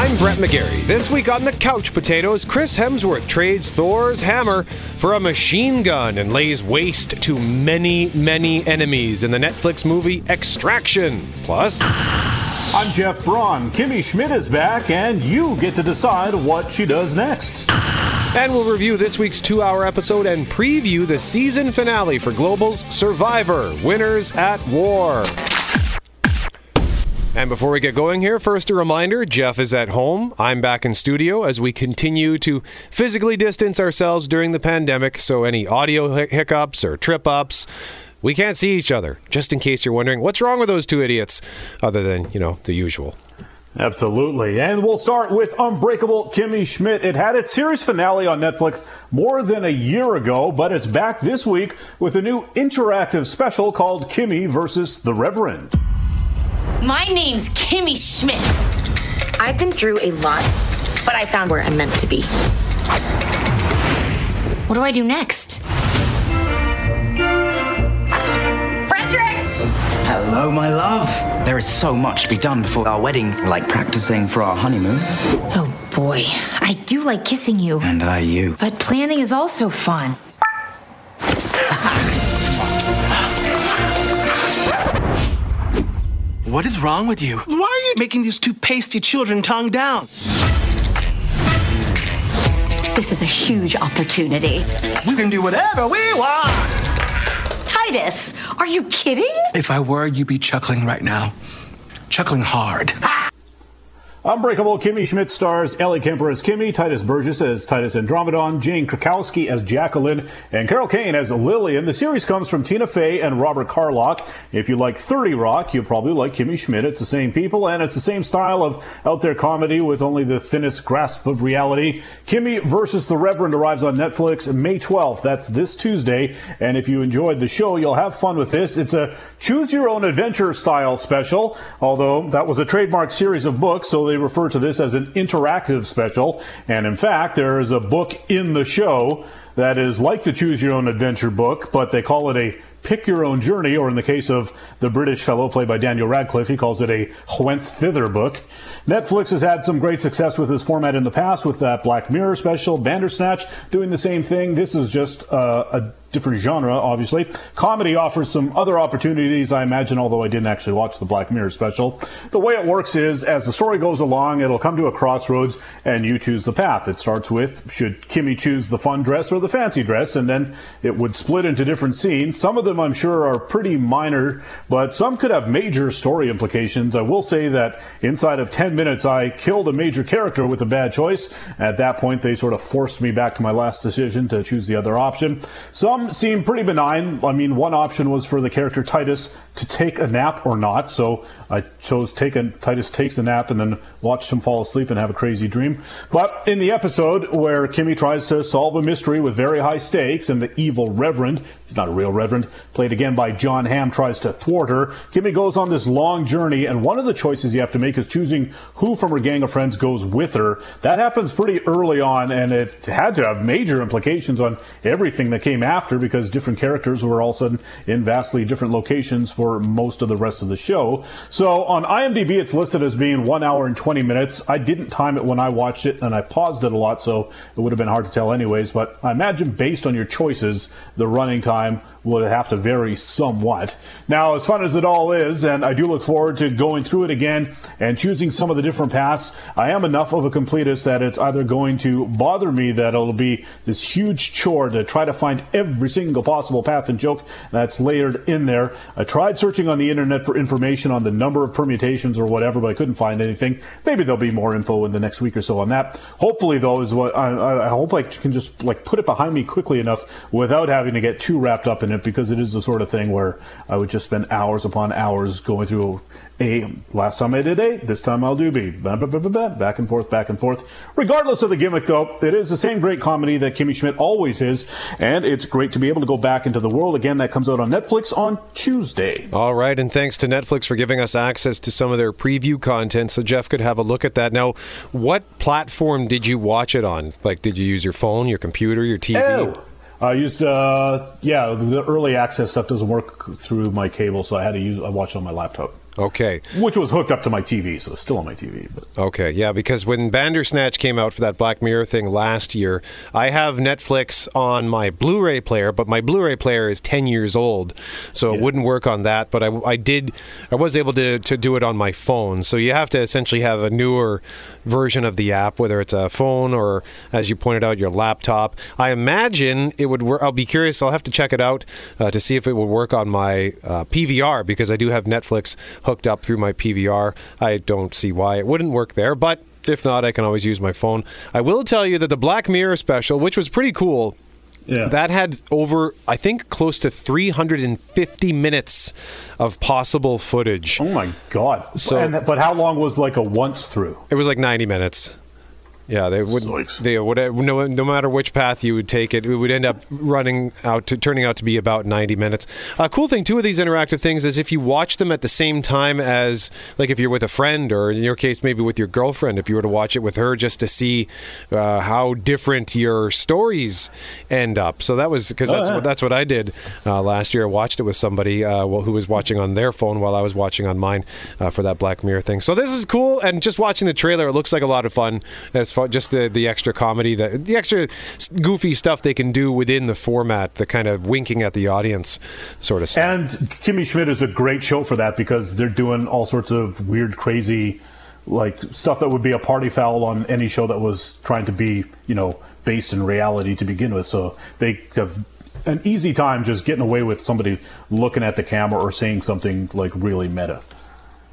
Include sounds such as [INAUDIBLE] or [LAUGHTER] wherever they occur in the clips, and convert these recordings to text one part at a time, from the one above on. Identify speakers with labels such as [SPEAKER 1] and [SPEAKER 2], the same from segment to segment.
[SPEAKER 1] I'm Brett McGarry. This week on the Couch Potatoes, Chris Hemsworth trades Thor's hammer for a machine gun and lays waste to many, many enemies in the Netflix movie Extraction. Plus,
[SPEAKER 2] I'm Jeff Braun. Kimmy Schmidt is back, and you get to decide what she does next.
[SPEAKER 1] And we'll review this week's two hour episode and preview the season finale for Global's Survivor Winners at War. And before we get going here, first a reminder Jeff is at home. I'm back in studio as we continue to physically distance ourselves during the pandemic. So, any audio hiccups or trip ups, we can't see each other. Just in case you're wondering, what's wrong with those two idiots, other than, you know, the usual.
[SPEAKER 2] Absolutely. And we'll start with Unbreakable Kimmy Schmidt. It had its series finale on Netflix more than a year ago, but it's back this week with a new interactive special called Kimmy versus the Reverend.
[SPEAKER 3] My name's Kimmy Schmidt.
[SPEAKER 4] I've been through a lot, but I found where I'm meant to be.
[SPEAKER 3] What do I do next? Frederick!
[SPEAKER 5] Hello, my love. There is so much to be done before our wedding, like practicing for our honeymoon.
[SPEAKER 3] Oh boy, I do like kissing you.
[SPEAKER 5] And I you.
[SPEAKER 3] But planning is also fun.
[SPEAKER 6] What is wrong with you? Why are you making these two pasty children tongue down?
[SPEAKER 7] This is a huge opportunity.
[SPEAKER 6] We can do whatever we want.
[SPEAKER 7] Titus, are you kidding?
[SPEAKER 6] If I were, you'd be chuckling right now. Chuckling hard.
[SPEAKER 2] Ah, Unbreakable Kimmy Schmidt stars Ellie Kemper as Kimmy, Tituss Burgess as Titus Andromedon, Jane Krakowski as Jacqueline, and Carol Kane as Lillian. The series comes from Tina Fey and Robert Carlock. If you like 30 Rock, you'll probably like Kimmy Schmidt. It's the same people, and it's the same style of out there comedy with only the thinnest grasp of reality. Kimmy versus the Reverend arrives on Netflix May 12th. That's this Tuesday. And if you enjoyed the show, you'll have fun with this. It's a choose your own adventure style special, although that was a trademark series of books, so they refer to this as an interactive special. And in fact, there is a book in the show that is like the Choose Your Own Adventure book, but they call it a pick your own journey, or in the case of the British fellow played by Daniel Radcliffe, he calls it a whence thither book. Netflix has had some great success with this format in the past with that Black Mirror special, Bandersnatch doing the same thing. This is just uh, a different genre, obviously. Comedy offers some other opportunities, I imagine, although I didn't actually watch the Black Mirror special. The way it works is, as the story goes along, it'll come to a crossroads and you choose the path. It starts with, should Kimmy choose the fun dress or the fancy dress? And then it would split into different scenes. Some of them, I'm sure, are pretty minor, but some could have major story implications. I will say that inside of 10 minutes, I killed a major character with a bad choice. At that point, they sort of forced me back to my last decision to choose the other option. Some some seem pretty benign. I mean, one option was for the character Titus to take a nap or not. So I chose take a, Titus takes a nap and then watched him fall asleep and have a crazy dream. But in the episode where Kimmy tries to solve a mystery with very high stakes and the evil Reverend, he's not a real Reverend, played again by Jon Hamm, tries to thwart her, Kimmy goes on this long journey and one of the choices you have to make is choosing who from her gang of friends goes with her. That happens pretty early on and it had to have major implications on everything that came after because different characters were all of a sudden in vastly different locations for most of the rest of the show. So on IMDb, it's listed as being one hour and 20 minutes. I didn't time it when I watched it and I paused it a lot, so it would have been hard to tell anyways. But I imagine based on your choices, the running time would have to vary somewhat. Now, as fun as it all is, and I do look forward to going through it again and choosing some of the different paths, I am enough of a completist that it's either going to bother me that it'll be this huge chore to try to find every single possible path and joke that's layered in there. I tried searching on the internet for information on the number of permutations or whatever, but I couldn't find anything. Maybe there'll be more info in the next week or so on that. Hopefully, though, is what I, I hope I can just like put it behind me quickly enough without having to get too wrapped up in because it is the sort of thing where I would just spend hours upon hours going through A. Last time I did A, this time I'll do B. Back and forth, back and forth. Regardless of the gimmick, though, it is the same great comedy that Kimmy Schmidt always is, and it's great to be able to go back into the world again. That comes out on Netflix on Tuesday.
[SPEAKER 1] All right, and thanks to Netflix for giving us access to some of their preview content so Jeff could have a look at that. Now, what platform did you watch it on? Like, did you use your phone, your computer, your TV?
[SPEAKER 2] Ew. Oh, I used, uh, yeah, the early access stuff doesn't work through my cable, so I had to use, I watched on my laptop.
[SPEAKER 1] Okay.
[SPEAKER 2] which was hooked up to my TV, so it's still on my TV. But
[SPEAKER 1] Okay, yeah, because when Bandersnatch came out for that Black Mirror thing last year, I have Netflix on my Blu-ray player, but my Blu-ray player is ten years old, so it wouldn't work on that. But I, I did, I was able to to do it on my phone. So you have to essentially have a newer version of the app, whether it's a phone or, as you pointed out, your laptop. I imagine it would work. I'll be curious. I'll have to check it out uh, to see if it would work on my uh, PVR because I do have Netflix hooked up through my PVR. I don't see why it wouldn't work there, but if not, I can always use my phone. I will tell you that the Black Mirror special, which was pretty cool,
[SPEAKER 2] yeah,
[SPEAKER 1] that had over, I think, close to 350 minutes of possible footage.
[SPEAKER 2] oh my god!
[SPEAKER 1] So-
[SPEAKER 2] and, but how long was like a once through?
[SPEAKER 1] It was like 90 minutes. Yeah, they would.
[SPEAKER 2] Zoinks.
[SPEAKER 1] They would. No, no matter which path you would take it, it would end up running out to turning out to be about ninety minutes. A cool thing too with these interactive things is if you watch them at the same time as, like, if you're with a friend or in your case maybe with your girlfriend, if you were to watch it with her just to see uh, how different your stories end up. So that was because that's
[SPEAKER 2] yeah.
[SPEAKER 1] what that's what I did uh, last year. I watched it with somebody uh, who was watching on their phone while I was watching on mine uh, for that Black Mirror thing. So this is cool, and just watching the trailer, it looks like a lot of fun. As far just the the extra comedy, the the extra goofy stuff they can do within the format, the kind of winking at the audience sort of stuff.
[SPEAKER 2] And Kimmy Schmidt is a great show for that because they're doing all sorts of weird, crazy, like stuff that would be a party foul on any show that was trying to be, you know, based in reality to begin with. So they have an easy time just getting away with somebody looking at the camera or saying something like really meta.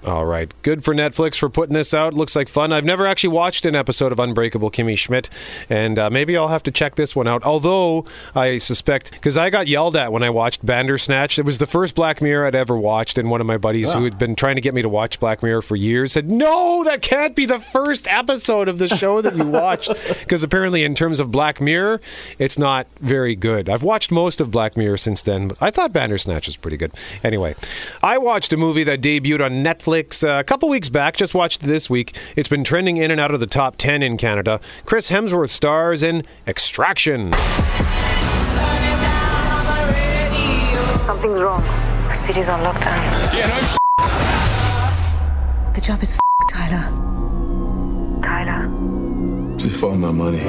[SPEAKER 1] All right. Good for Netflix for putting this out. Looks like fun. I've never actually watched an episode of Unbreakable Kimmy Schmidt, and uh, maybe I'll have to check this one out. Although I suspect, because I got yelled at when I watched Bandersnatch. It was the first Black Mirror I'd ever watched, and one of my buddies who had been trying to get me to watch Black Mirror for years said, No, that can't be the first episode of the show that you watched. [LAUGHS] Because apparently, in terms of Black Mirror, it's not very good. I've watched most of Black Mirror since then, but I thought Bandersnatch was pretty good. Anyway, I watched a movie that debuted on Netflix uh, a couple weeks back, just watched this week. It's been trending in and out of the top 10 in Canada. Chris Hemsworth stars in Extraction.
[SPEAKER 4] Something's wrong. The city's on lockdown.
[SPEAKER 3] Yeah, no The job is f- Tyler.
[SPEAKER 4] Tyler.
[SPEAKER 8] Just find my money.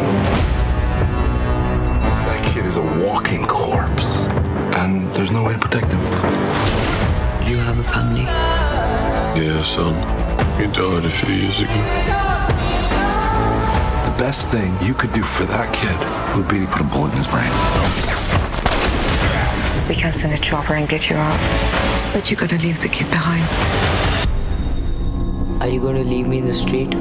[SPEAKER 8] That kid is a walking corpse, and there's no way to protect him.
[SPEAKER 9] You have a family.
[SPEAKER 8] Yeah, son. He died a few years ago. The best thing you could do for that kid would be to put a bullet in his brain.
[SPEAKER 4] We can send a chopper and get you out.
[SPEAKER 3] But you gotta leave the kid behind.
[SPEAKER 9] Are you gonna leave me in the street?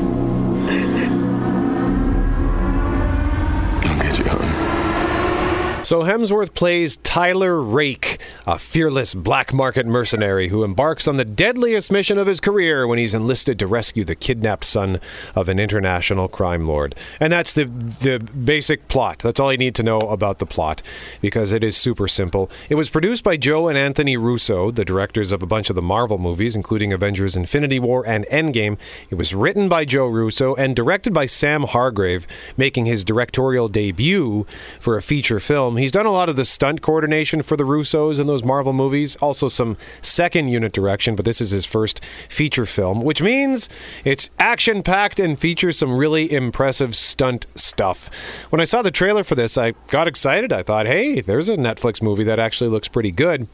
[SPEAKER 8] I'll get you home.
[SPEAKER 1] So Hemsworth plays Tyler Rake, a fearless black market mercenary who embarks on the deadliest mission of his career when he's enlisted to rescue the kidnapped son of an international crime lord. And that's the the basic plot. That's all you need to know about the plot because it is super simple. It was produced by Joe and Anthony Russo, the directors of a bunch of the Marvel movies including Avengers Infinity War and Endgame. It was written by Joe Russo and directed by Sam Hargrave, making his directorial debut for a feature film. He's done a lot of the stunt coordination for the Russos and those Marvel movies, also some second unit direction, but this is his first feature film, which means it's action packed and features some really impressive stunt stuff. When I saw the trailer for this, I got excited. I thought, hey, there's a Netflix movie that actually looks pretty good.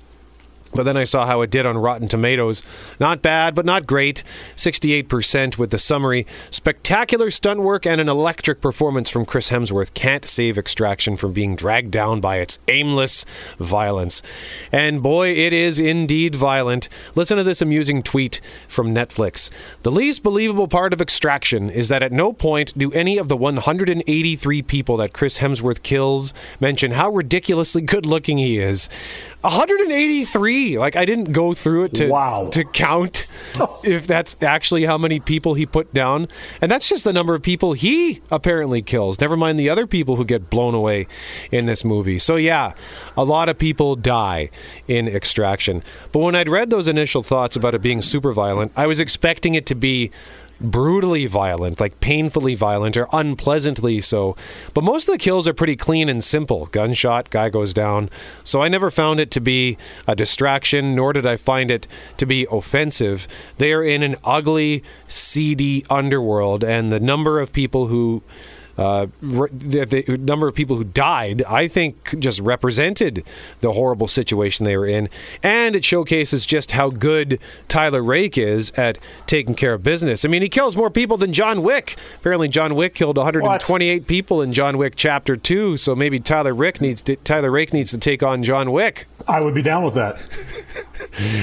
[SPEAKER 1] But then I saw how it did on Rotten Tomatoes. Not bad, but not great. 68% with the summary. Spectacular stunt work and an electric performance from Chris Hemsworth can't save Extraction from being dragged down by its aimless violence. And boy, it is indeed violent. Listen to this amusing tweet from Netflix. The least believable part of Extraction is that at no point do any of the 183 people that Chris Hemsworth kills mention how ridiculously good looking he is. 183. Like I didn't go through it to
[SPEAKER 2] Wow.
[SPEAKER 1] to count [LAUGHS] if that's actually how many people he put down, and that's just the number of people he apparently kills. Never mind the other people who get blown away in this movie. So yeah, a lot of people die in Extraction. But when I'd read those initial thoughts about it being super violent, I was expecting it to be brutally violent, like painfully violent or unpleasantly so. But most of the kills are pretty clean and simple. Gunshot, guy goes down. So I never found it to be a distraction, nor did I find it to be offensive. They are in an ugly, seedy underworld, and the number of people who uh, the, the, number of people who died, I think, just represented the horrible situation they were in. And it showcases just how good Tyler Rake is at taking care of business. I mean, he kills more people than John Wick. Apparently, John Wick killed 128 what? people in John Wick Chapter 2, so maybe Tyler Rake needs to, Tyler Rake needs to take on John Wick.
[SPEAKER 2] I would be down with that.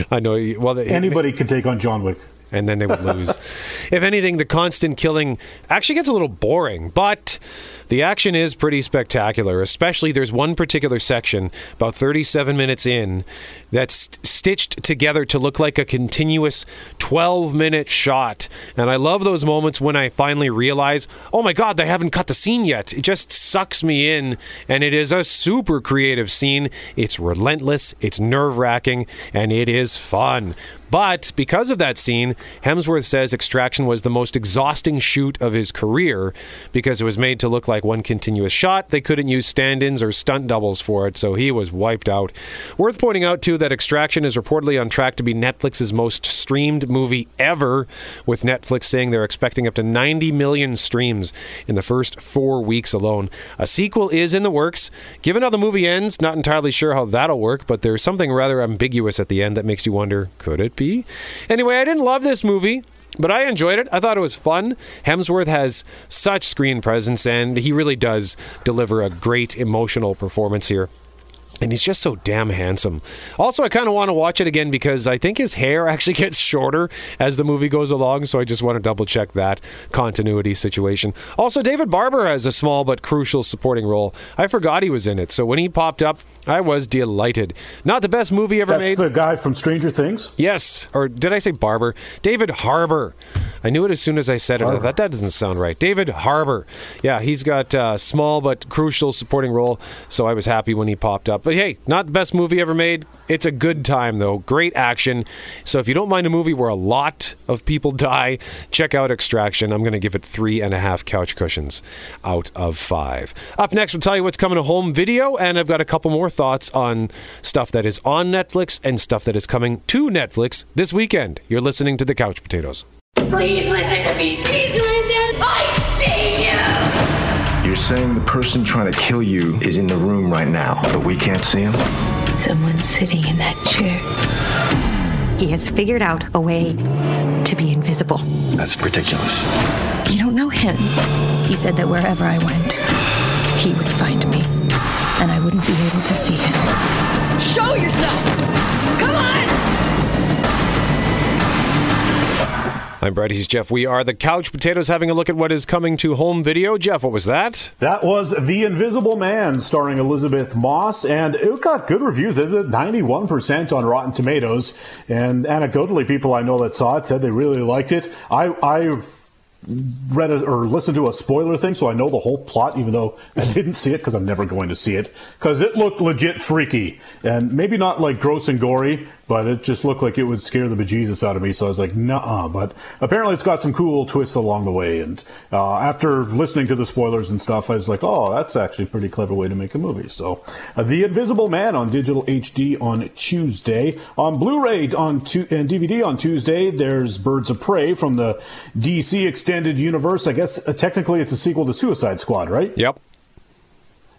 [SPEAKER 2] [LAUGHS]
[SPEAKER 1] I know. Well,
[SPEAKER 2] anybody can take on John Wick
[SPEAKER 1] and then they would lose. [LAUGHS] if anything, the constant killing actually gets a little boring, but the action is pretty spectacular. Especially, there's one particular section, about 37 minutes in, that's stitched together to look like a continuous 12 minute shot. And I love those moments when I finally realize, oh my God, they haven't cut the scene yet. It just sucks me in, and it is a super creative scene. It's relentless, it's nerve wracking, and it is fun. But because of that scene, Hemsworth says Extraction was the most exhausting shoot of his career because it was made to look like one continuous shot. They couldn't use stand ins or stunt doubles for it, so he was wiped out. Worth pointing out, too, that Extraction is reportedly on track to be Netflix's most streamed movie ever, with Netflix saying they're expecting up to 90 million streams in the first four weeks alone. A sequel is in the works. Given how the movie ends, not entirely sure how that'll work, but there's something rather ambiguous at the end that makes you wonder could it be? Anyway, I didn't love this movie. But I enjoyed it. I thought it was fun. Hemsworth has such screen presence, and he really does deliver a great emotional performance here and he's just so damn handsome. Also, I kind of want to watch it again because I think his hair [LAUGHS] actually gets shorter as the movie goes along, so I just want to double check that continuity situation. Also, David Barber has a small but crucial supporting role. I forgot he was in it, so when he popped up, I was delighted. Not the best movie ever
[SPEAKER 2] That's
[SPEAKER 1] made.
[SPEAKER 2] the guy from Stranger Things?
[SPEAKER 1] Yes. Or did I say Barber? David Harbour. I knew it as soon as I said it. I thought that doesn't sound right. David Harbour. Yeah, he's got a small but crucial supporting role, so I was happy when he popped up. But hey, not the best movie ever made. It's a good time, though. Great action. So if you don't mind a movie where a lot of people [LAUGHS] die, check out Extraction. I'm going to give it three and a half couch cushions out of five. Up next, we'll tell you what's coming to home video, and I've got a couple more thoughts on stuff that is on Netflix and stuff that is coming to Netflix this weekend. You're listening to The Couch Potatoes.
[SPEAKER 10] Please listen to me. Please listen. I see
[SPEAKER 8] you. You're saying the person trying to kill you is in the room right now, but we can't see him?
[SPEAKER 3] Someone's sitting in that chair. He has figured out a way to be invisible.
[SPEAKER 8] That's ridiculous.
[SPEAKER 3] You don't know him. He said that wherever I went, he would find me, and I wouldn't be able to see him.
[SPEAKER 10] Show yourself! Come on!
[SPEAKER 1] I'm Brad. He's Jeff. We are the Couch Potatoes having a look at what is coming to home video. Jeff, what was that?
[SPEAKER 2] That was The Invisible Man starring Elisabeth Moss, and it got good reviews, is it? 91% on Rotten Tomatoes. And anecdotally, people I know that saw it said they really liked it. I, I read a, or listened to a spoiler thing, so I know the whole plot, even though I didn't see it because I'm never going to see it because it looked legit freaky and maybe not like gross and gory, but it just looked like it would scare the bejesus out of me. So I was like, nah. But apparently, it's got some cool twists along the way. And uh, after listening to the spoilers and stuff, I was like, oh, that's actually a pretty clever way to make a movie. So, uh, The Invisible Man on digital HD on Tuesday, on Blu-ray on tu- and DVD on Tuesday. There's Birds of Prey from the DC extended universe. I guess uh, technically it's a sequel to Suicide Squad, right?
[SPEAKER 1] Yep.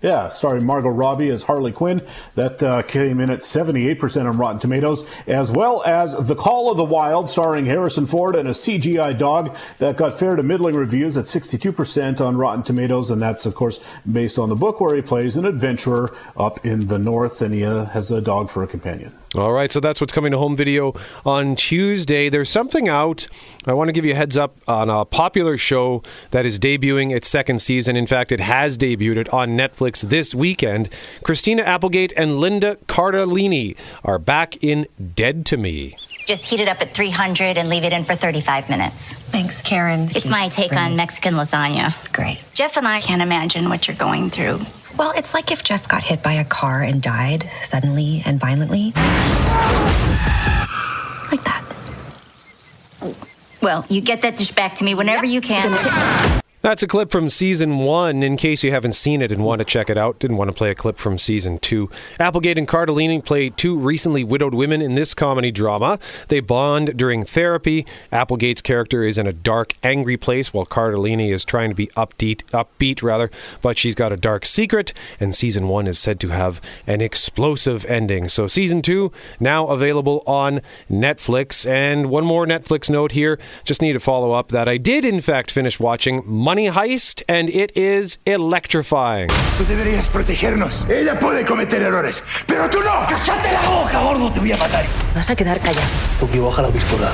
[SPEAKER 2] Yeah, starring Margot Robbie as Harley Quinn. That uh, came in at 78% on Rotten Tomatoes, as well as The Call of the Wild, starring Harrison Ford and a CGI dog. That got fair to middling reviews at 62% on Rotten Tomatoes, and that's, of course, based on the book where he plays an adventurer up in the north, and he uh, has a dog for a companion.
[SPEAKER 1] All right, so that's what's coming to home video on Tuesday. There's something out. I want to give you a heads up on a popular show that is debuting its second season. In fact, it has debuted on Netflix this weekend. Christina Applegate and Linda Cardellini are back in Dead to Me.
[SPEAKER 11] Just heat it up at 300 and leave it in for 35 minutes.
[SPEAKER 3] Thanks, Karen.
[SPEAKER 11] It's my take on Mexican lasagna.
[SPEAKER 3] Great.
[SPEAKER 11] Jeff and I can't imagine what you're going through.
[SPEAKER 3] Well, it's like if Jeff got hit by a car and died suddenly and violently. Like that.
[SPEAKER 11] Well, you get that dish back to me whenever you can.
[SPEAKER 1] That's a clip from season one, in case you haven't seen it and want to check it out. Didn't want to play a clip from season two. Applegate and Cardellini play two recently widowed women in this comedy drama. They bond during therapy. Applegate's character is in a dark, angry place, while Cardellini is trying to be upbeat, upbeat rather, but she's got a dark secret, and season one is said to have an explosive ending. So season two, now available on Netflix. And one more Netflix note here. Just need to follow up that I did, in fact, finish watching Money Heist, and it is electrifying.
[SPEAKER 12] Tú deberías protegernos. Ella puede cometer errores, pero tú no. ¡Cállate la boca, gordo! Te voy a matar.
[SPEAKER 9] Vas a quedar callado.
[SPEAKER 12] Tokio, baja la pistola.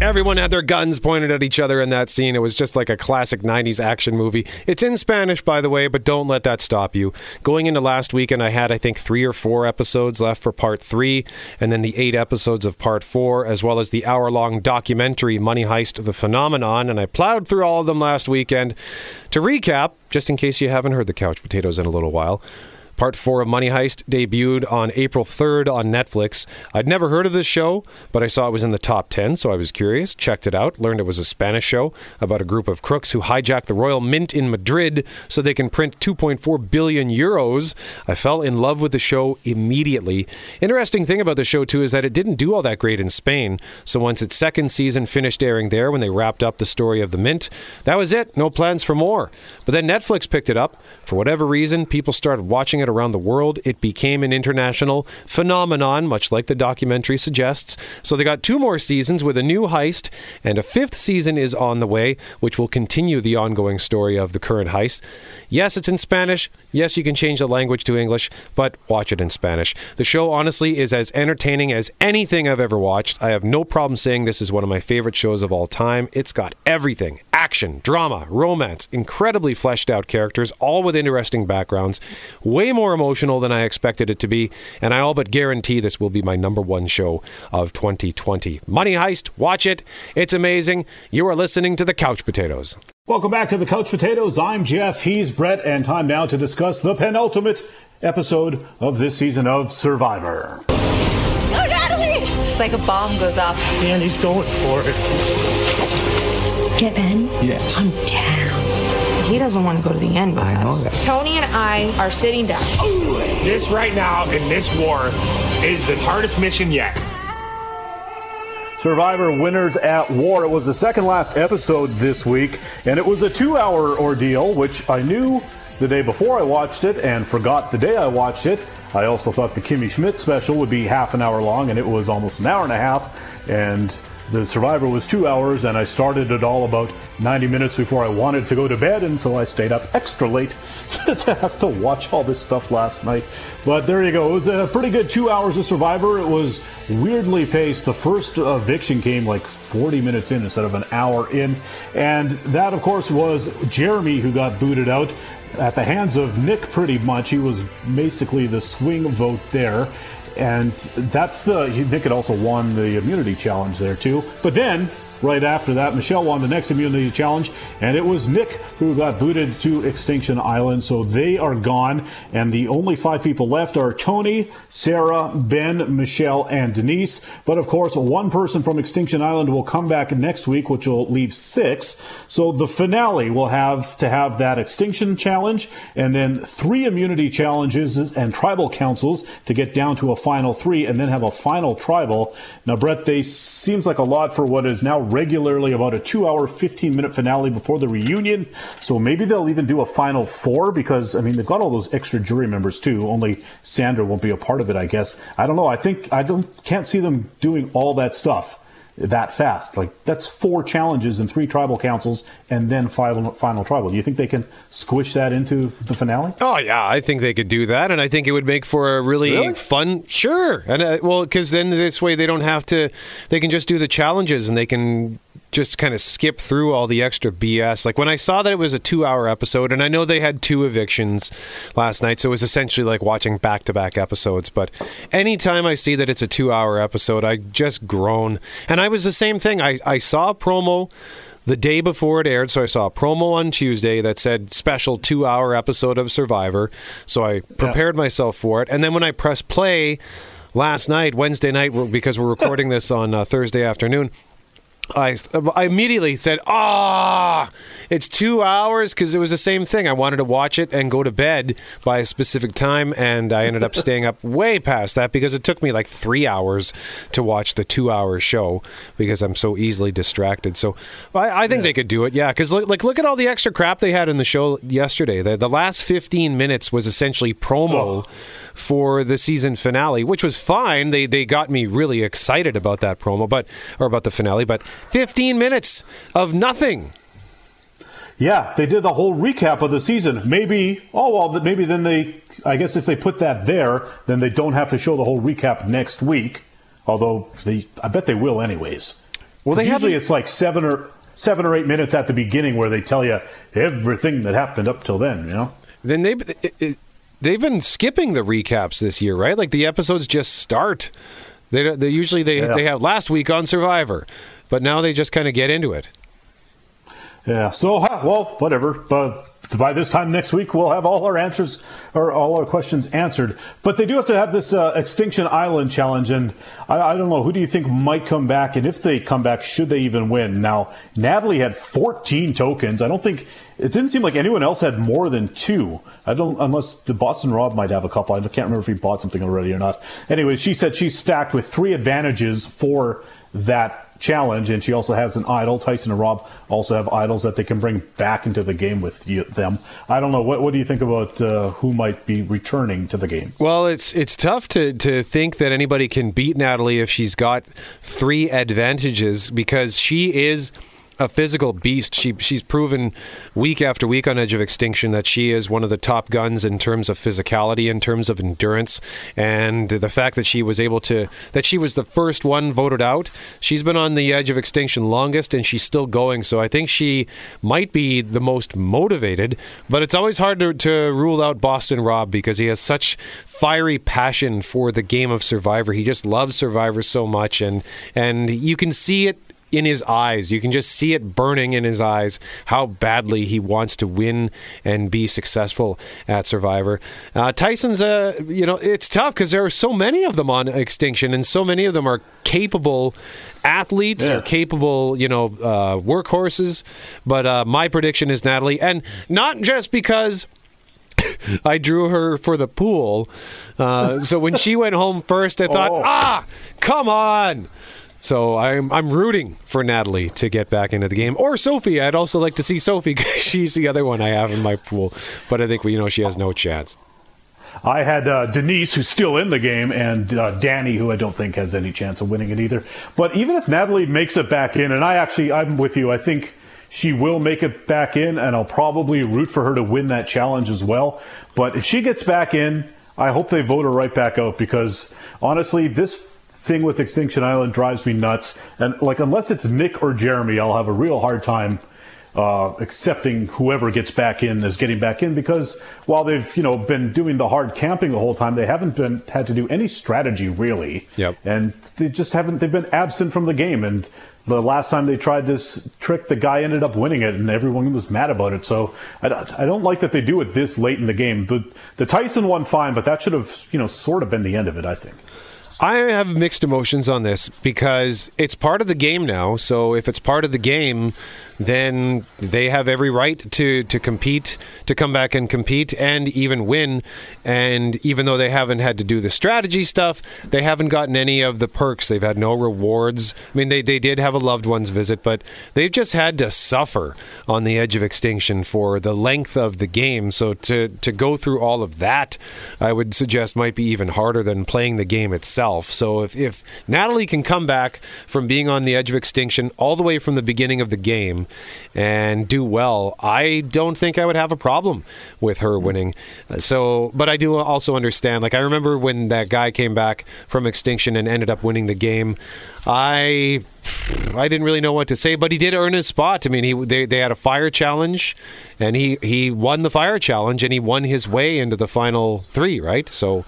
[SPEAKER 1] Everyone had their guns pointed at each other in that scene. It was just like a classic 90s action movie. It's in Spanish, by the way, but don't let that stop you. Going into last weekend, I had, I think, three or four episodes left for part three, and then the eight episodes of part four, as well as the hour long documentary Money Heist The Phenomenon. And I plowed through all of them last weekend. To recap, just in case you haven't heard the Couch Potatoes in a little while, Part 4 of Money Heist debuted on April 3rd on Netflix. I'd never heard of this show, but I saw it was in the top 10, so I was curious, checked it out, learned it was a Spanish show about a group of crooks who hijack the Royal Mint in Madrid so they can print 2.4 billion euros. I fell in love with the show immediately. Interesting thing about the show, too, is that it didn't do all that great in Spain, so once its second season finished airing there when they wrapped up the story of the Mint, that was it. No plans for more. But then Netflix picked it up. For whatever reason, people started watching it around the world. It became an international phenomenon, much like the documentary suggests. So they got two more seasons with a new heist, and a fifth season is on the way, which will continue the ongoing story of the current heist. Yes, it's in Spanish. Yes, you can change the language to English, but watch it in Spanish. The show, honestly, is as entertaining as anything I've ever watched. I have no problem saying this is one of my favorite shows of all time. It's got everything action, drama, romance, incredibly fleshed out characters, all with interesting backgrounds, way more emotional than I expected it to be, and I all but guarantee this will be my number one show of 2020. Money Heist, watch it. It's amazing. You are listening to the Couch Potatoes.
[SPEAKER 2] Welcome back to the Couch Potatoes. I'm Jeff. He's Brett, and time now to discuss the penultimate episode of this season of Survivor.
[SPEAKER 4] No, Natalie! It's like a bomb goes off.
[SPEAKER 12] Danny's going for it.
[SPEAKER 3] Get Ben?
[SPEAKER 12] Yes.
[SPEAKER 3] I'm down.
[SPEAKER 13] He doesn't want to go to the end with
[SPEAKER 12] I know
[SPEAKER 13] us.
[SPEAKER 12] that.
[SPEAKER 13] Tony and I are sitting down.
[SPEAKER 14] This right now in this war is the hardest mission yet.
[SPEAKER 2] Survivor Winners at War. It was the second last episode this week, and it was a two hour ordeal, which I knew the day before I watched it and forgot the day I watched it. I also thought the Kimmy Schmidt special would be half an hour long, and it was almost an hour and a half. And the Survivor was two hours, and I started it all about 90 minutes before I wanted to go to bed, and so I stayed up extra late [LAUGHS] to have to watch all this stuff last night. But there you go. It was a pretty good two hours of Survivor. It was weirdly paced. The first eviction came like 40 minutes in instead of an hour in. And that, of course, was Jeremy who got booted out at the hands of Nick pretty much. He was basically the swing vote there. And that's the. Nick had also won the immunity challenge there, too. But then, right after that, Michelle won the next immunity challenge, and it was Nick who got booted to Extinction Island. So they are gone, and the only five people left are Tony, Sarah, Ben, Michelle, and Denise. But of course, one person from Extinction Island will come back next week, which will leave six. So the finale will have to have that Extinction challenge, and then three immunity challenges and tribal councils to get down to a final three, and then have a final tribal. Now, Brett, they seems like a lot for what is now regularly about a two-hour, 15-minute finale before the reunion. So maybe they'll even do a final four because I mean they've got all those extra jury members too. Only Sandra won't be a part of it, I guess. I don't know. I think I don't can't see them doing all that stuff that fast. Like that's four challenges and three tribal councils, and then final final tribal. Do you think they can squish that into the finale?
[SPEAKER 1] Oh yeah, I think they could do that, and I think it would make for a really,
[SPEAKER 2] Really?
[SPEAKER 1] fun. Sure, and uh, well, because then this way they don't have to. They can just do the challenges, and they can just kind of skip through all the extra BS. Like when I saw that it was a two-hour episode, and I know they had two evictions last night, so it was essentially like watching back-to-back episodes. But anytime I see that it's a two-hour episode, I just groan. And I was the same thing. I I saw a promo the day before it aired. So I saw a promo on Tuesday that said special two hour episode of Survivor. So I prepared myself for it. And then when I pressed play last night, Wednesday night, because we're recording this on uh, Thursday afternoon. I, I immediately said, "Ah, it's two hours," because it was the same thing. I wanted to watch it and go to bed by a specific time, and I ended up [LAUGHS] staying up way past that because it took me like three hours to watch the two-hour show because I'm so easily distracted. So I, I think yeah. they could do it, yeah. Because like, look at all the extra crap they had in the show yesterday. The, the last 15 minutes was essentially promo. Oh for the season finale, which was fine. They they got me really excited about that promo, but or about the finale. But 15 minutes of nothing.
[SPEAKER 2] Yeah, they did the whole recap of the season. Maybe, oh well, maybe then they. I guess if they put that there, then they don't have to show the whole recap next week. Although they, I bet they will anyways. Well, they usually it's like seven or seven or eight minutes at the beginning where they tell you everything that happened up till then. You know.
[SPEAKER 1] Then they they've been skipping the recaps this year, right? Like the episodes just start. They, they usually they yeah. they have last week on Survivor, but now they just kind of get into it.
[SPEAKER 2] Yeah. So well, whatever. But by this time next week, we'll have all our answers or all our questions answered. But they do have to have this uh, Extinction Island challenge, and I, I, don't know who do you think might come back, and if they come back, should they even win? Now, Natalie had 14 tokens. I don't think it didn't seem like anyone else had more than two. I don't, unless the Boston Rob might have a couple. I can't remember if he bought something already or not. Anyway, she said she's stacked with three advantages for that challenge, and she also has an idol. Tyson and Rob also have idols that they can bring back into the game with you, them. I don't know. What, what do you think about uh, who might be returning to the game?
[SPEAKER 1] Well, it's it's tough to to think that anybody can beat Natalie if she's got three advantages because she is a physical beast. She she's proven week after week on Edge of Extinction that she is one of the top guns in terms of physicality, in terms of endurance, and the fact that she was able to that she was the first one voted out. She's been on the Edge of Extinction longest, and she's still going. So I think she might be the most motivated. But it's always hard to, to rule out Boston Rob because he has such fiery passion for the game of Survivor. He just loves Survivor so much, and and you can see it in his eyes. You can just see it burning in his eyes how badly he wants to win and be successful at Survivor. Uh, Tyson's, uh, you know, it's tough because there are so many of them on Extinction, and so many of them are capable athletes yeah. or capable, you know, uh, workhorses. But uh, my prediction is Natalie, and not just because. [LAUGHS] I drew her for the pool. Uh, so when she went home first, I thought, [LAUGHS] oh. ah, come on. So I'm I'm rooting for Natalie to get back into the game, or Sophie. I'd also like to see Sophie [LAUGHS] because she's the other one I have in my pool, but I think you know she has no chance.
[SPEAKER 2] I had uh, Denise, who's still in the game, and uh, Danni, who I don't think has any chance of winning it either. But even if Natalie makes it back in, and I actually I'm with you, I think she will make it back in, and I'll probably root for her to win that challenge as well. But if she gets back in, I hope they vote her right back out because honestly, this thing with Extinction Island drives me nuts. And like, unless it's Nick or Jeremy, I'll have a real hard time uh, accepting whoever gets back in as getting back in because while they've you know been doing the hard camping the whole time, they haven't been had to do any strategy really.
[SPEAKER 1] Yep.
[SPEAKER 2] And they just haven't. They've been absent from the game. And the last time they tried this trick, the guy ended up winning it, and everyone was mad about it. So I, I don't like that they do it this late in the game. The the Tyson one fine, but that should have you know sort of been the end of it. I think.
[SPEAKER 1] I have mixed emotions on this because it's part of the game now. So if it's part of the game, then they have every right to, to compete, to come back and compete and even win. And even though they haven't had to do the strategy stuff, they haven't gotten any of the perks. They've had no rewards. I mean, they, they did have a loved one's visit, but they've just had to suffer on the edge of extinction for the length of the game. So to, to go through all of that, I would suggest might be even harder than playing the game itself. So if, if Natalie can come back from being on the edge of extinction all the way from the beginning of the game, and do well, I don't think I would have a problem with her winning. So, but I do also understand. Like I remember when that guy came back from extinction and ended up winning the game. I I didn't really know what to say, but he did earn his spot. I mean, he they, they had a fire challenge, and he he won the fire challenge, and he won his way into the final three. Right, so.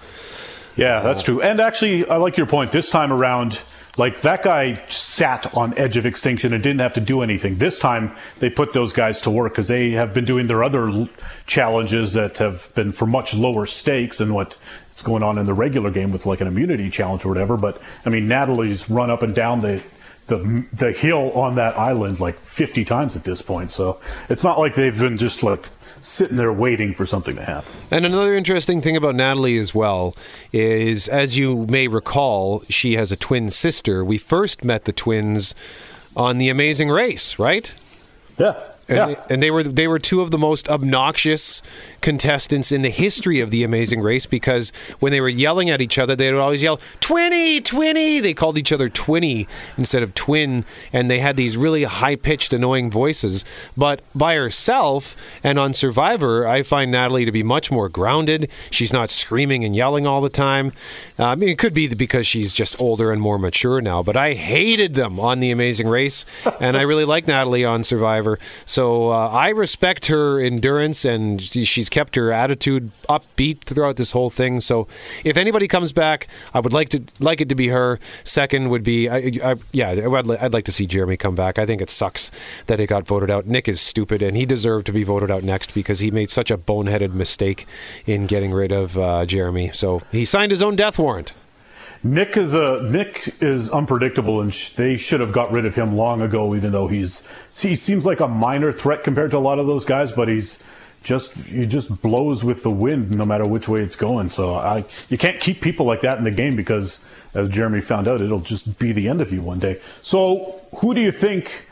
[SPEAKER 2] Yeah, that's true. And actually, I like your point. This time around, like that guy sat on edge of extinction and didn't have to do anything. This time they put those guys to work because they have been doing their other challenges that have been for much lower stakes and what's going on in the regular game with like an immunity challenge or whatever. But I mean, Natalie's run up and down the the the hill on that island like 50 times at this point. So it's not like they've been just like sitting there waiting for something to happen.
[SPEAKER 1] And another interesting thing about Natalie as well is, as you may recall, she has a twin sister. We first met the twins on The Amazing Race, right?
[SPEAKER 2] Yeah.
[SPEAKER 1] And,
[SPEAKER 2] yeah.
[SPEAKER 1] they, and they were they were two of the most obnoxious contestants in the history of the Amazing Race because when they were yelling at each other, they would always yell "Twinny, Twinny." They called each other Twinny instead of Twin, and they had these really high pitched, annoying voices. But by herself and on Survivor, I find Natalie to be much more grounded. She's not screaming and yelling all the time. Uh, I mean, it could be because she's just older and more mature now. But I hated them on the Amazing Race, and I really like Natalie on Survivor. So uh, I respect her endurance, and she's kept her attitude upbeat throughout this whole thing. So if anybody comes back, I would like to like it to be her. Second would be, I, I, yeah, I'd, li- I'd like to see Jeremy come back. I think it sucks that it got voted out. Nick is stupid, and he deserved to be voted out next because he made such a boneheaded mistake in getting rid of uh, Jeremy. So he signed his own death warrant.
[SPEAKER 2] Nick is a Nick is unpredictable, and sh- they should have got rid of him long ago. Even though he's he seems like a minor threat compared to a lot of those guys, but he's just he just blows with the wind no matter which way it's going. So I you can't keep people like that in the game because, as Jeremy found out, it'll just be the end of you one day. So who do you think?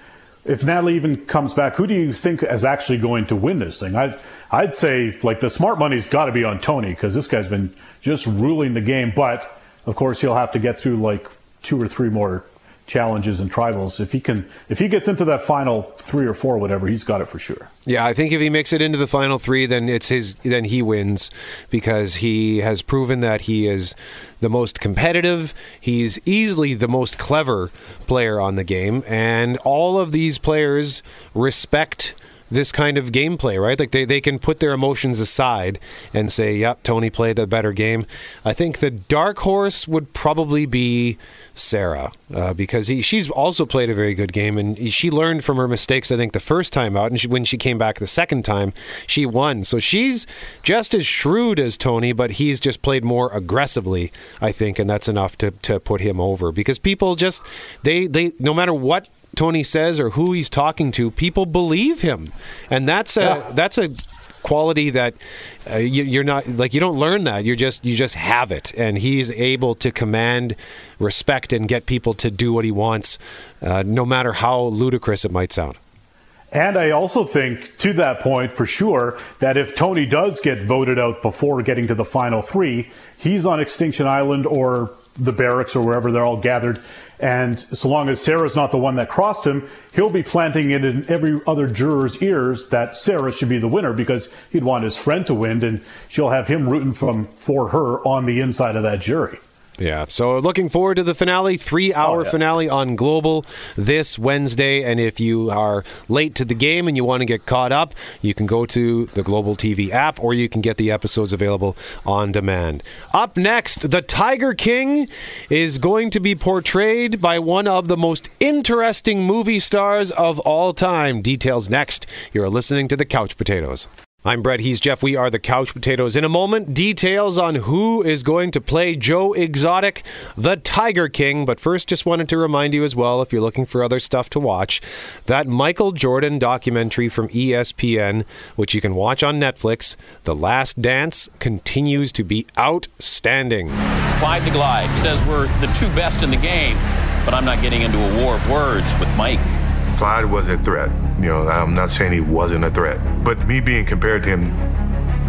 [SPEAKER 2] If Natalie even comes back, who do you think is actually going to win this thing? I'd, I'd say like the smart money's got to be on Tony because this guy's been just ruling the game. But of course, he'll have to get through like two or three more challenges and tribals. If he can, if he gets into that final three or four, whatever, he's got it for sure.
[SPEAKER 1] Yeah, I think if he makes it into the final three, then it's his. Then he wins because he has proven that he is the most competitive. He's easily the most clever player on the game, and all of these players respect this kind of gameplay, right? Like they, they can put their emotions aside and say, yep, Tony played a better game. I think the dark horse would probably be Sarah uh, because he, she's also played a very good game and she learned from her mistakes, I think, the first time out. And she, when she came back the second time, she won. So she's just as shrewd as Tony, but he's just played more aggressively, I think. And that's enough to, to put him over because people just, they, they, no matter what Tony says or who he's talking to, people believe him, and that's a yeah. that's a quality that uh, you, are not like you don't learn that you just you just have it and he's able to command respect and get people to do what he wants uh, no matter how ludicrous it might sound
[SPEAKER 2] and I also think, to that point, for sure, that if Tony does get voted out before getting to the final three, he's on Extinction Island or the barracks or wherever they're all gathered. And so long as Sarah's not the one that crossed him, he'll be planting it in every other juror's ears that Sarah should be the winner because he'd want his friend to win, and she'll have him rooting from for her on the inside of that jury.
[SPEAKER 1] Yeah. So looking forward to the finale, three hour oh, yeah. finale on Global this Wednesday. And if you are late to the game and you want to get caught up, you can go to the Global TV app or you can get the episodes available on demand. Up next, the Tiger King is going to be portrayed by one of the most interesting movie stars of all time. Details next. You're listening to the Couch Potatoes. I'm Brett. He's Jeff. We are the Couch Potatoes. In a moment, details on who is going to play Joe Exotic, the Tiger King. But first, just wanted to remind you as well, if you're looking for other stuff to watch, that Michael Jordan documentary from ESPN, which you can watch on Netflix, The Last Dance, continues to be outstanding.
[SPEAKER 15] Clyde the Glide says we're the two best in the game, but I'm not getting into a war of words with Mike.
[SPEAKER 8] Clyde was a threat. You know, I'm not saying he wasn't a threat, but me being compared to him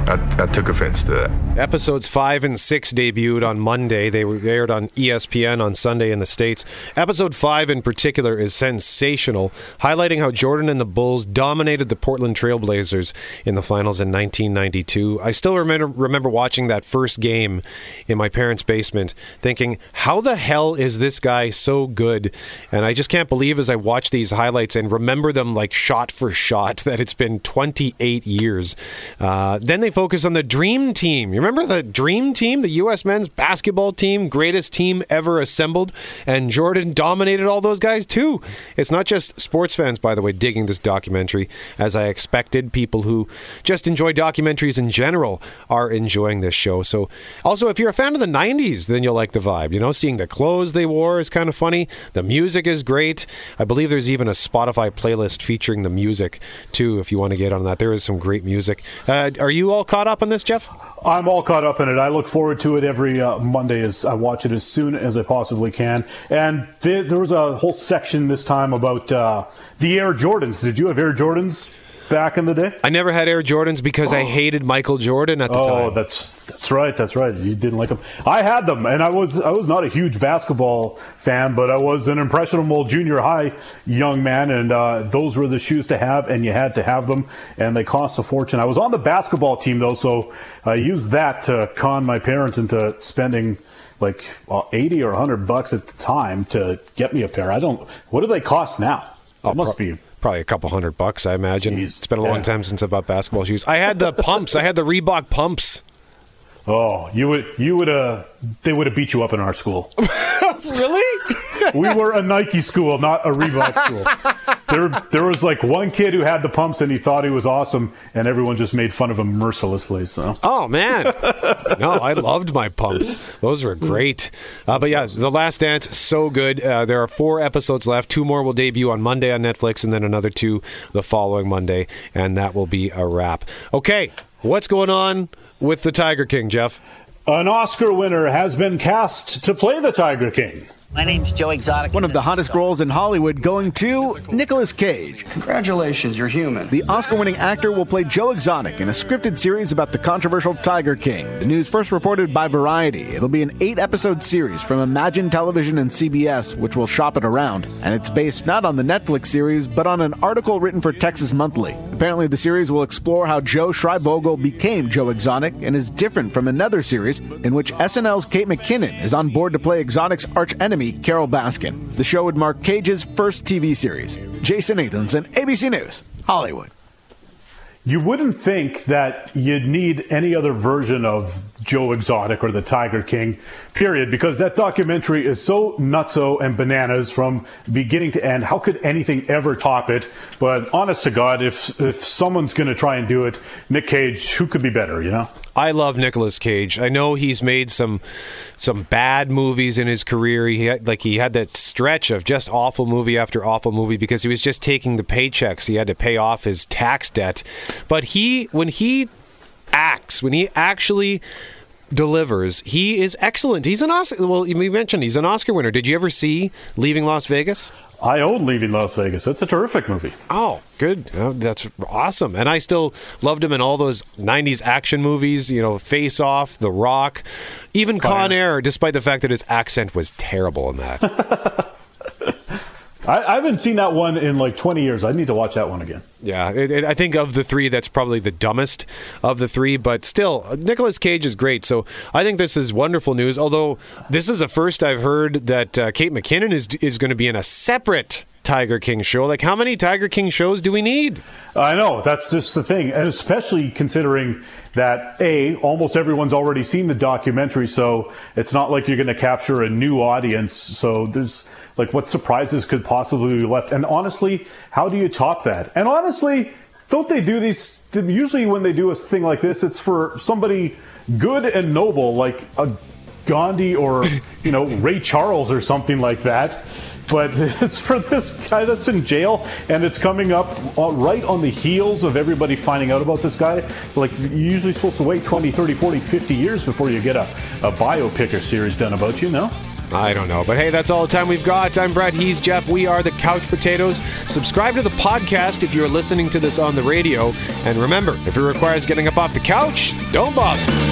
[SPEAKER 8] I, I, took offense to that.
[SPEAKER 1] Episodes five and six debuted on Monday. They were aired on ESPN on Sunday in the States. Episode five, in particular, is sensational, highlighting how Jordan and the Bulls dominated the Portland Trailblazers in the finals in 1992. I still remember, remember watching that first game in my parents' basement, thinking, how the hell is this guy so good? And I just can't believe as I watch these highlights and remember them like shot for shot [LAUGHS] that it's been 28 years. Uh, then they mainly focus on the Dream Team. You remember the Dream Team, the U.S. men's basketball team, greatest team ever assembled, and Jordan dominated all those guys too. It's not just sports fans, by the way, digging this documentary, as I expected. People who just enjoy documentaries in general are enjoying this show. So, also, if you're a fan of the '90s, then you'll like the vibe. You know, seeing the clothes they wore is kind of funny. The music is great. I believe there's even a Spotify playlist featuring the music too. If you want to get on that, there is some great music. Uh, are you all caught up on this, Jeff?
[SPEAKER 2] I'm all caught up in it. I look forward to it every uh, Monday as I watch it as soon as I possibly can. And th- there was a whole section this time about uh, the Air Jordans. Did you have Air Jordans back in the day?
[SPEAKER 1] I never had Air Jordans because I hated Michael Jordan at the
[SPEAKER 2] oh,
[SPEAKER 1] time.
[SPEAKER 2] Oh, that's that's right. That's right. You didn't like them. I had them, and I was I was not a huge basketball fan, but I was an impressionable junior high young man, and uh, those were the shoes to have, and you had to have them, and they cost a fortune. I was on the basketball team though, so I used that to con my parents into spending like uh, 80 or 100 bucks at the time to get me a pair. I don't. What do they cost now?
[SPEAKER 1] Oh,
[SPEAKER 2] it must
[SPEAKER 1] pro-
[SPEAKER 2] be
[SPEAKER 1] probably a couple hundred bucks, I imagine.
[SPEAKER 2] Jeez,
[SPEAKER 1] it's been a long
[SPEAKER 2] yeah.
[SPEAKER 1] time since I bought basketball shoes. I had the [LAUGHS] pumps. I had the Reebok pumps.
[SPEAKER 2] Oh, you would you would uh they would have beat you up in our school. [LAUGHS]
[SPEAKER 1] really?
[SPEAKER 2] We were a Nike school, not a Reebok school. There, there was like one kid who had the pumps and he thought he was awesome, and everyone just made fun of him mercilessly. So,
[SPEAKER 1] oh man, no, I loved my pumps. Those were great. Uh, but yeah, The Last Dance, so good. Uh, there are four episodes left. Two more will debut on Monday on Netflix, and then another two the following Monday, and that will be a wrap. Okay, what's going on with the Tiger King, Jeff?
[SPEAKER 2] An Oscar winner has been cast to play the Tiger King.
[SPEAKER 16] My name's Joe Exotic.
[SPEAKER 17] One of the hottest roles in Hollywood going to Nicolas Cage.
[SPEAKER 18] Congratulations, you're human.
[SPEAKER 17] The Oscar winning actor will play Joe Exotic in a scripted series about the controversial Tiger King. The news first reported by Variety. It'll be an eight episode series from Imagine Television and CBS, which will shop it around. And it's based not on the Netflix series, but on an article written for Texas Monthly. Apparently, the series will explore how Joe Schreibvogel became Joe Exotic and is different from another series in which SNL's Kate McKinnon is on board to play Exotic's arch enemy. Carole Baskin. The show would mark Cage's first TV series. Jason Nathanson, ABC News, Hollywood.
[SPEAKER 2] You wouldn't think that you'd need any other version of Joe Exotic or the Tiger King, period, because that documentary is so nutso and bananas from beginning to end. How could anything ever top it? But honest to God, if if someone's going to try and do it, Nick Cage, who could be better? You know.
[SPEAKER 1] I love Nicolas Cage. I know he's made some some bad movies in his career. He had, like he had that stretch of just awful movie after awful movie because he was just taking the paychecks. He had to pay off his tax debt. But he when he acts, when he actually delivers, he is excellent. He's an Oscar. Well, we mentioned he's an Oscar winner. Did you ever see Leaving Las Vegas?
[SPEAKER 2] I own Leaving Las Vegas. It's a terrific movie.
[SPEAKER 1] Oh, good. Oh, that's awesome. And I still loved him in all those 90s action movies, you know, Face Off, The Rock, even Con Air, despite the fact that his accent was terrible in that. [LAUGHS]
[SPEAKER 2] I, I, haven't seen that one in like 20 years. I need to watch that one again.
[SPEAKER 1] Yeah, it, it, I think of the three, that's probably the dumbest of the three, but still, Nicolas Cage is great. So I think this is wonderful news. Although this is the first I've heard that uh, Kate McKinnon is is going to be in a separate Tiger King show. Like, how many Tiger King shows do we need?
[SPEAKER 2] I know that's just the thing, and especially considering that a almost everyone's already seen the documentary, so it's not like you're going to capture a new audience. So there's like what surprises could possibly be left? And honestly, how do you top that? And honestly, don't they do these? Usually, when they do a thing like this, it's for somebody good and noble, like a Gandhi or you know Ray Charles or something like that. But [LAUGHS] it's for this guy that's in jail, and it's coming up uh, right on the heels of everybody finding out about this guy. Like, you're usually supposed to wait 20, 30, 40, 50 years before you get a, a biopic or series done about you, no?
[SPEAKER 1] I don't know. But hey, that's all the time we've got. I'm Brett. He's Jeff. We are the Couch Potatoes. Subscribe to the podcast if you're listening to this on the radio. And remember, if it requires getting up off the couch, don't bother.